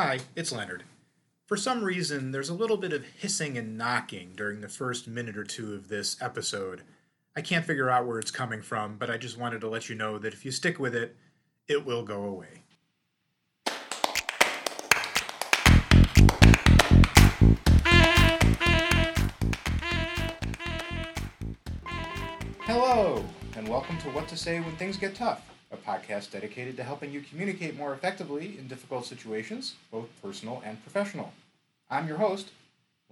Hi, it's Leonard. For some reason, there's a little bit of hissing and knocking during the first minute or two of this episode. I can't figure out where it's coming from, but I just wanted to let you know that if you stick with it, it will go away. Hello, and welcome to What to Say When Things Get Tough, a podcast dedicated to helping you communicate more effectively in difficult situations, both personal and professional. I'm your host,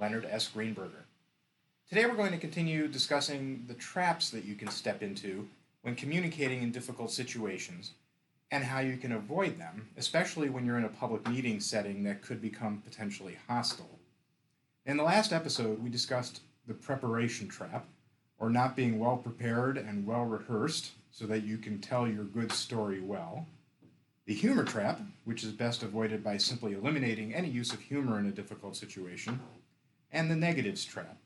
Leonard S. Greenberger. Today we're going to continue discussing the traps that you can step into when communicating in difficult situations and how you can avoid them, especially when you're in a public meeting setting that could become potentially hostile. In the last episode, we discussed the preparation trap, or not being well prepared and well rehearsed so that you can tell your good story well. The humor trap, which is best avoided by simply eliminating any use of humor in a difficult situation. And the negatives trap,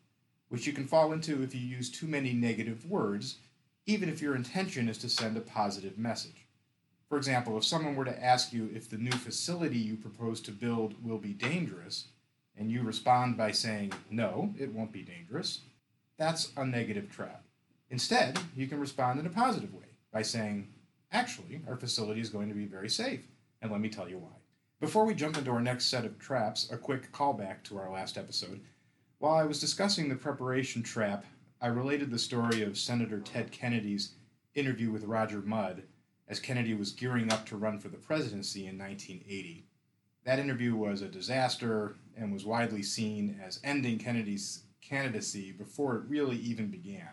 which you can fall into if you use too many negative words, even if your intention is to send a positive message. For example, if someone were to ask you if the new facility you propose to build will be dangerous, and you respond by saying, no, it won't be dangerous, that's a negative trap. Instead, you can respond in a positive way by saying, actually, our facility is going to be very safe, and let me tell you why. Before we jump into our next set of traps, a quick callback to our last episode. While I was discussing the preparation trap, I related the story of Senator Ted Kennedy's interview with Roger Mudd as Kennedy was gearing up to run for the presidency in 1980. That interview was a disaster and was widely seen as ending Kennedy's candidacy before it really even began,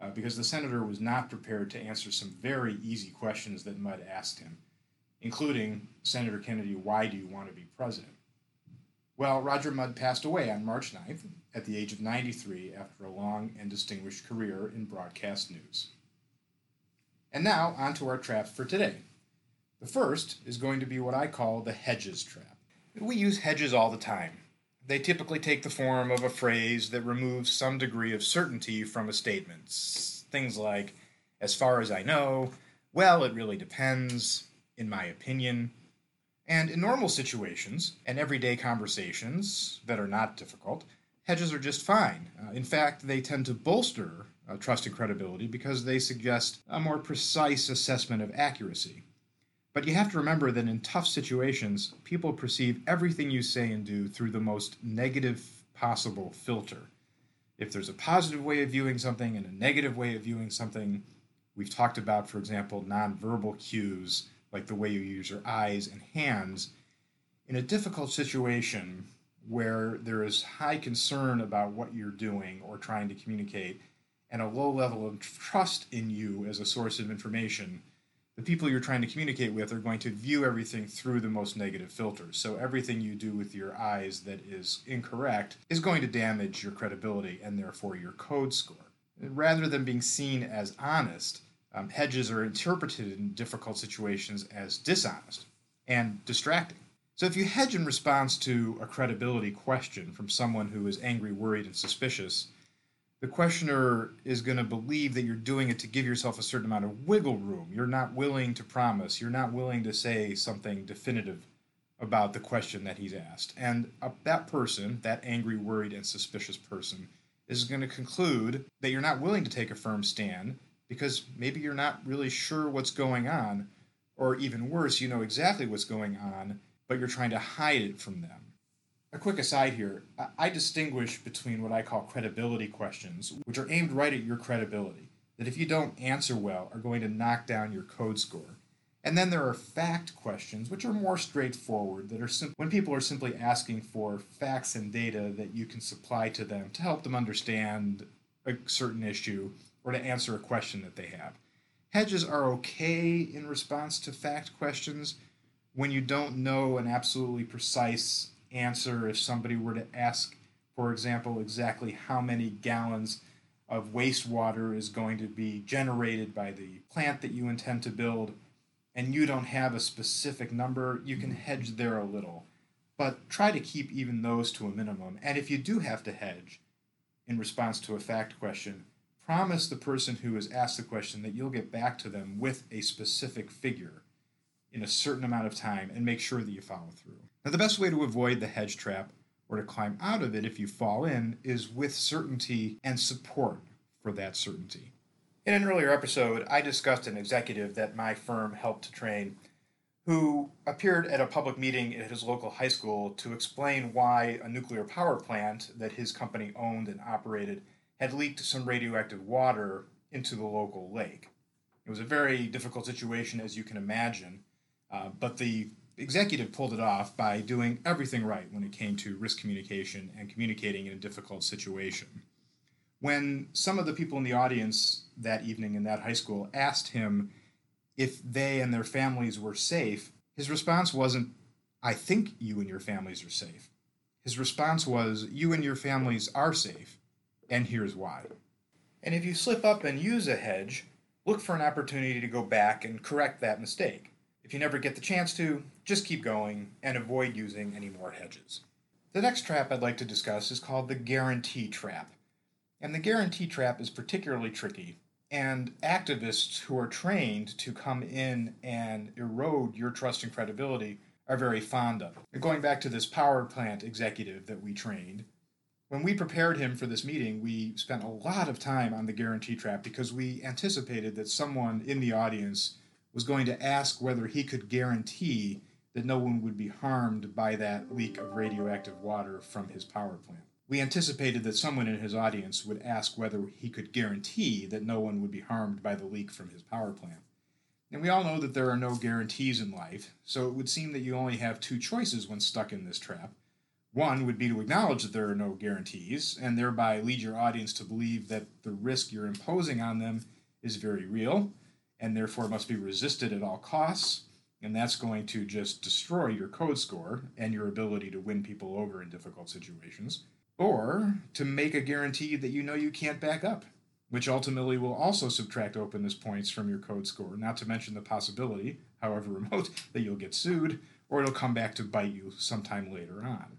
uh, because the senator was not prepared to answer some very easy questions that Mudd asked him, including Senator Kennedy, why do you want to be president? Well, Roger Mudd passed away on March 9th at the age of 93 after a long and distinguished career in broadcast news. And now, on to our traps for today. The first is going to be what I call the hedges trap. We use hedges all the time. They typically take the form of a phrase that removes some degree of certainty from a statement. Things like, as far as I know, well, it really depends, in my opinion. And in normal situations and everyday conversations that are not difficult, hedges are just fine. Uh, in fact, they tend to bolster uh, trust and credibility because they suggest a more precise assessment of accuracy. But you have to remember that in tough situations, people perceive everything you say and do through the most negative possible filter. If there's a positive way of viewing something and a negative way of viewing something, we've talked about, for example, nonverbal cues like the way you use your eyes and hands. In a difficult situation where there is high concern about what you're doing or trying to communicate, and a low level of trust in you as a source of information, the people you're trying to communicate with are going to view everything through the most negative filters. So everything you do with your eyes that is incorrect is going to damage your credibility and therefore your code score. Rather than being seen as honest, um, hedges are interpreted in difficult situations as dishonest and distracting. So if you hedge in response to a credibility question from someone who is angry, worried, and suspicious, the questioner is going to believe that you're doing it to give yourself a certain amount of wiggle room. You're not willing to promise, you're not willing to say something definitive about the question that he's asked. And uh, that person, that angry, worried, and suspicious person, is going to conclude that you're not willing to take a firm stand because maybe you're not really sure what's going on, or even worse, you know exactly what's going on, but you're trying to hide it from them a quick aside here I distinguish between what I call credibility questions, which are aimed right at your credibility, that if you don't answer well are going to knock down your code score. And then there are fact questions, which are more straightforward, that are sim- when people are simply asking for facts and data that you can supply to them to help them understand a certain issue or to answer a question that they have. Hedges are okay in response to fact questions when you don't know an absolutely precise answer if somebody were to ask, for example, exactly how many gallons of wastewater is going to be generated by the plant that you intend to build, and you don't have a specific number, you can hedge there a little. But try to keep even those to a minimum. And if you do have to hedge in response to a fact question, promise the person who has asked the question that you'll get back to them with a specific figure in a certain amount of time and make sure that you follow through. Now, the best way to avoid the hedge trap or to climb out of it if you fall in is with certainty and support for that certainty. In an earlier episode, I discussed an executive that my firm helped to train who appeared at a public meeting at his local high school to explain why a nuclear power plant that his company owned and operated had leaked some radioactive water into the local lake. It was a very difficult situation, as you can imagine, uh, but the executive pulled it off by doing everything right when it came to risk communication and communicating in a difficult situation. When some of the people in the audience that evening in that high school asked him if they and their families were safe, his response wasn't, I think you and your families are safe. His response was, You and your families are safe, and here's why. And if you slip up and use a hedge, look for an opportunity to go back and correct that mistake. If you never get the chance to, just keep going and avoid using any more hedges. The next trap I'd like to discuss is called the guarantee trap. And the guarantee trap is particularly tricky, and activists who are trained to come in and erode your trust and credibility are very fond of. It. And going back to this power plant executive that we trained, when we prepared him for this meeting, we spent a lot of time on the guarantee trap because we anticipated that someone in the audience was going to ask whether he could guarantee that no one would be harmed by that leak of radioactive water from his power plant. We anticipated that someone in his audience would ask whether he could guarantee that no one would be harmed by the leak from his power plant. And we all know that there are no guarantees in life, so it would seem that you only have two choices when stuck in this trap. One would be to acknowledge that there are no guarantees, and thereby lead your audience to believe that the risk you're imposing on them is very real, and therefore must be resisted at all costs. And that's going to just destroy your code score and your ability to win people over in difficult situations. Or to make a guarantee that you know you can't back up, which ultimately will also subtract openness points from your code score, not to mention the possibility, however remote, that you'll get sued or it'll come back to bite you sometime later on.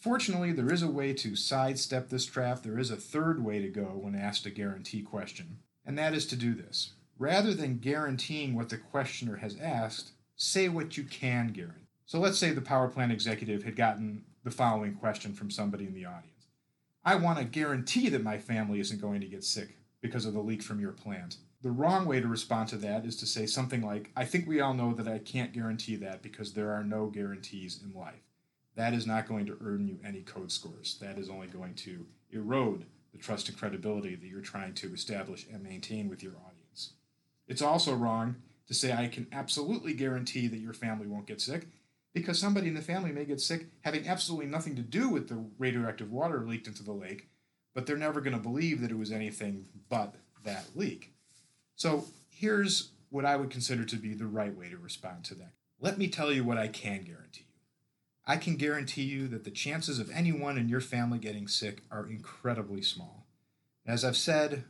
Fortunately, there is a way to sidestep this trap. There is a third way to go when asked a guarantee question, and that is to do this. Rather than guaranteeing what the questioner has asked, say what you can guarantee. So let's say the power plant executive had gotten the following question from somebody in the audience I want to guarantee that my family isn't going to get sick because of the leak from your plant. The wrong way to respond to that is to say something like, I think we all know that I can't guarantee that because there are no guarantees in life. That is not going to earn you any code scores. That is only going to erode the trust and credibility that you're trying to establish and maintain with your audience. It's also wrong to say, I can absolutely guarantee that your family won't get sick, because somebody in the family may get sick having absolutely nothing to do with the radioactive water leaked into the lake, but they're never going to believe that it was anything but that leak. So here's what I would consider to be the right way to respond to that. Let me tell you what I can guarantee you. I can guarantee you that the chances of anyone in your family getting sick are incredibly small. As I've said,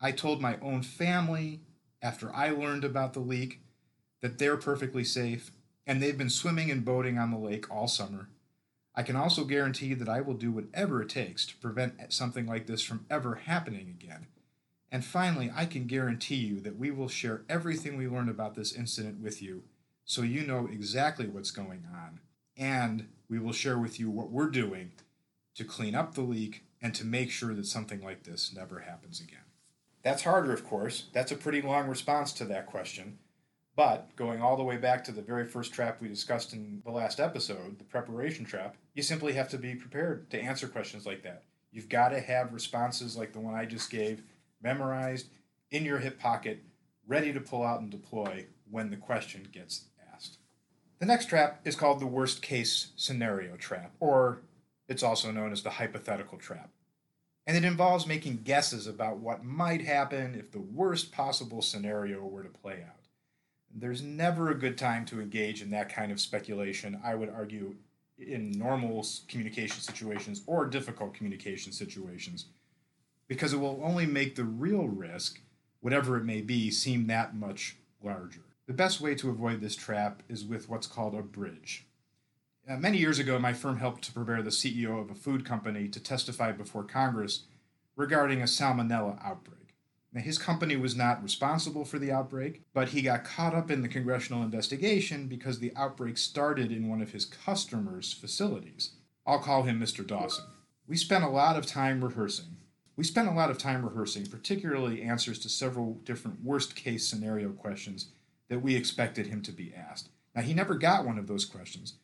I told my own family after I learned about the leak that they're perfectly safe and they've been swimming and boating on the lake all summer. I can also guarantee that I will do whatever it takes to prevent something like this from ever happening again. And finally, I can guarantee you that we will share everything we learned about this incident with you so you know exactly what's going on. And we will share with you what we're doing to clean up the leak and to make sure that something like this never happens again. That's harder, of course. That's a pretty long response to that question. But going all the way back to the very first trap we discussed in the last episode, the preparation trap, you simply have to be prepared to answer questions like that. You've got to have responses like the one I just gave memorized in your hip pocket, ready to pull out and deploy when the question gets asked. The next trap is called the worst case scenario trap, or it's also known as the hypothetical trap and it involves making guesses about what might happen if the worst possible scenario were to play out. There's never a good time to engage in that kind of speculation, I would argue, in normal communication situations or difficult communication situations, because it will only make the real risk, whatever it may be, seem that much larger. The best way to avoid this trap is with what's called a bridge. Uh, many years ago, my firm helped to prepare the CEO of a food company to testify before Congress regarding a salmonella outbreak. Now, his company was not responsible for the outbreak, but he got caught up in the congressional investigation because the outbreak started in one of his customers' facilities. I'll call him Mr. Dawson. We spent a lot of time rehearsing. We spent a lot of time rehearsing, particularly answers to several different worst case scenario questions that we expected him to be asked. Now, he never got one of those questions,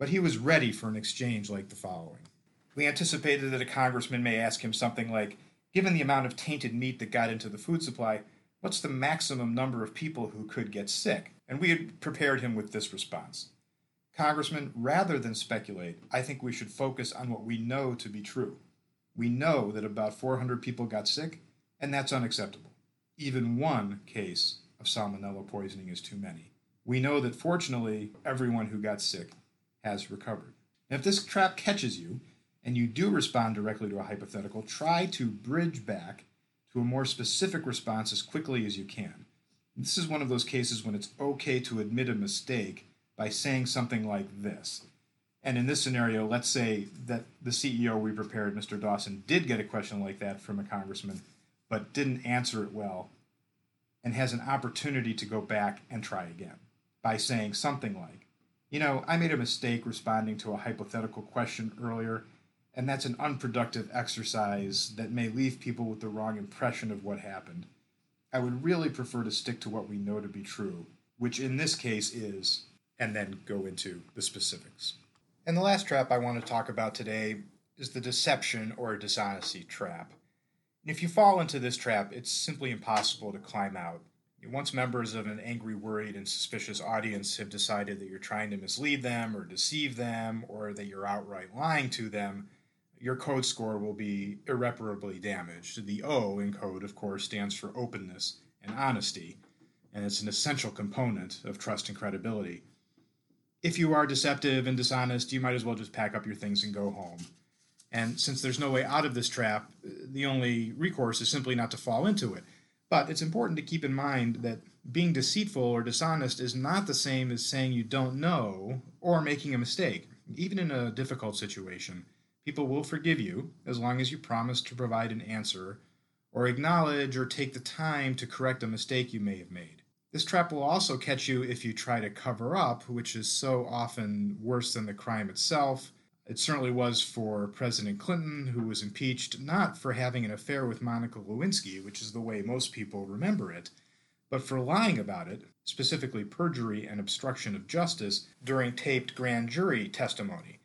but he was ready for an exchange like the following. We anticipated that a congressman may ask him something like Given the amount of tainted meat that got into the food supply, what's the maximum number of people who could get sick? And we had prepared him with this response Congressman, rather than speculate, I think we should focus on what we know to be true. We know that about 400 people got sick, and that's unacceptable. Even one case of salmonella poisoning is too many. We know that fortunately, everyone who got sick has recovered. If this trap catches you, and you do respond directly to a hypothetical, try to bridge back to a more specific response as quickly as you can. This is one of those cases when it's okay to admit a mistake by saying something like this. And in this scenario, let's say that the CEO we prepared, Mr. Dawson, did get a question like that from a congressman, but didn't answer it well, and has an opportunity to go back and try again by saying something like, You know, I made a mistake responding to a hypothetical question earlier, and that's an unproductive exercise that may leave people with the wrong impression of what happened. I would really prefer to stick to what we know to be true, which in this case is, and then go into the specifics. And the last trap I want to talk about today is the deception or dishonesty trap. And if you fall into this trap, it's simply impossible to climb out. Once members of an angry, worried, and suspicious audience have decided that you're trying to mislead them or deceive them, or that you're outright lying to them, your code score will be irreparably damaged. The O in code, of course, stands for openness and honesty, and it's an essential component of trust and credibility. If you are deceptive and dishonest, you might as well just pack up your things and go home. And since there's no way out of this trap, the only recourse is simply not to fall into it. But it's important to keep in mind that being deceitful or dishonest is not the same as saying you don't know or making a mistake, even in a difficult situation. People will forgive you as long as you promise to provide an answer or acknowledge or take the time to correct a mistake you may have made. This trap will also catch you if you try to cover up, which is so often worse than the crime itself. It certainly was for President Clinton, who was impeached not for having an affair with Monica Lewinsky, which is the way most people remember it, but for lying about it, specifically perjury and obstruction of justice, during taped grand jury testimony.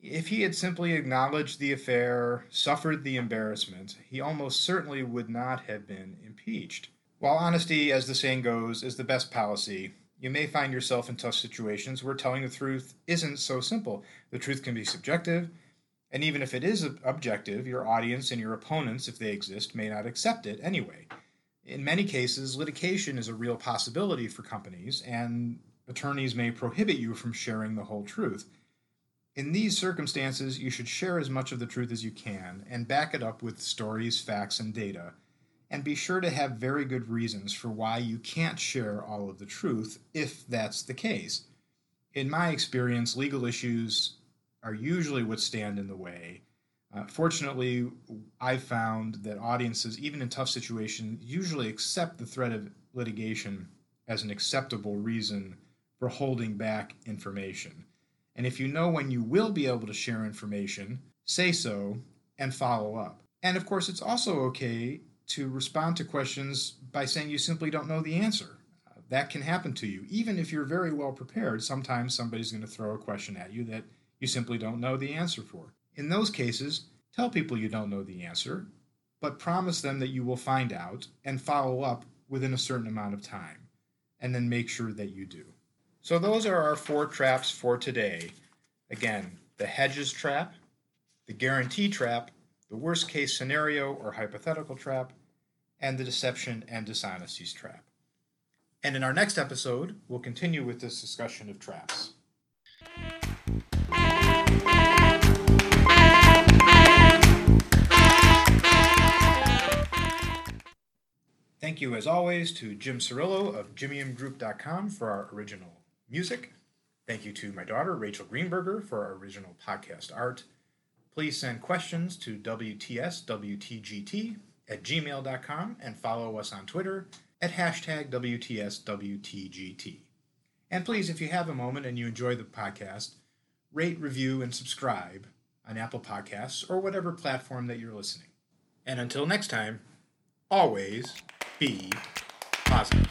If he had simply acknowledged the affair, suffered the embarrassment, he almost certainly would not have been impeached. While honesty, as the saying goes, is the best policy, you may find yourself in tough situations where telling the truth isn't so simple. The truth can be subjective, and even if it is objective, your audience and your opponents, if they exist, may not accept it anyway. In many cases, litigation is a real possibility for companies, and attorneys may prohibit you from sharing the whole truth. In these circumstances, you should share as much of the truth as you can and back it up with stories, facts, and data. And be sure to have very good reasons for why you can't share all of the truth if that's the case. In my experience, legal issues are usually what stand in the way. Uh, fortunately, I've found that audiences, even in tough situations, usually accept the threat of litigation as an acceptable reason for holding back information. And if you know when you will be able to share information, say so and follow up. And of course, it's also okay to respond to questions by saying you simply don't know the answer. That can happen to you. Even if you're very well prepared, sometimes somebody's going to throw a question at you that you simply don't know the answer for. In those cases, tell people you don't know the answer, but promise them that you will find out and follow up within a certain amount of time, and then make sure that you do. So those are our four traps for today. Again, the hedges trap, the guarantee trap, the worst case scenario or hypothetical trap, and the deception and dishonesties trap. And in our next episode, we'll continue with this discussion of traps. Thank you, as always, to Jim Cirillo of JimmiumGroup.com for our original music. Thank you to my daughter, Rachel Greenberger, for our original podcast art. Please send questions to WTSWTGT at gmail.com and follow us on Twitter at hashtag WTSWTGT. And please, if you have a moment and you enjoy the podcast, rate, review, and subscribe on Apple Podcasts or whatever platform that you're listening. And until next time, always be positive.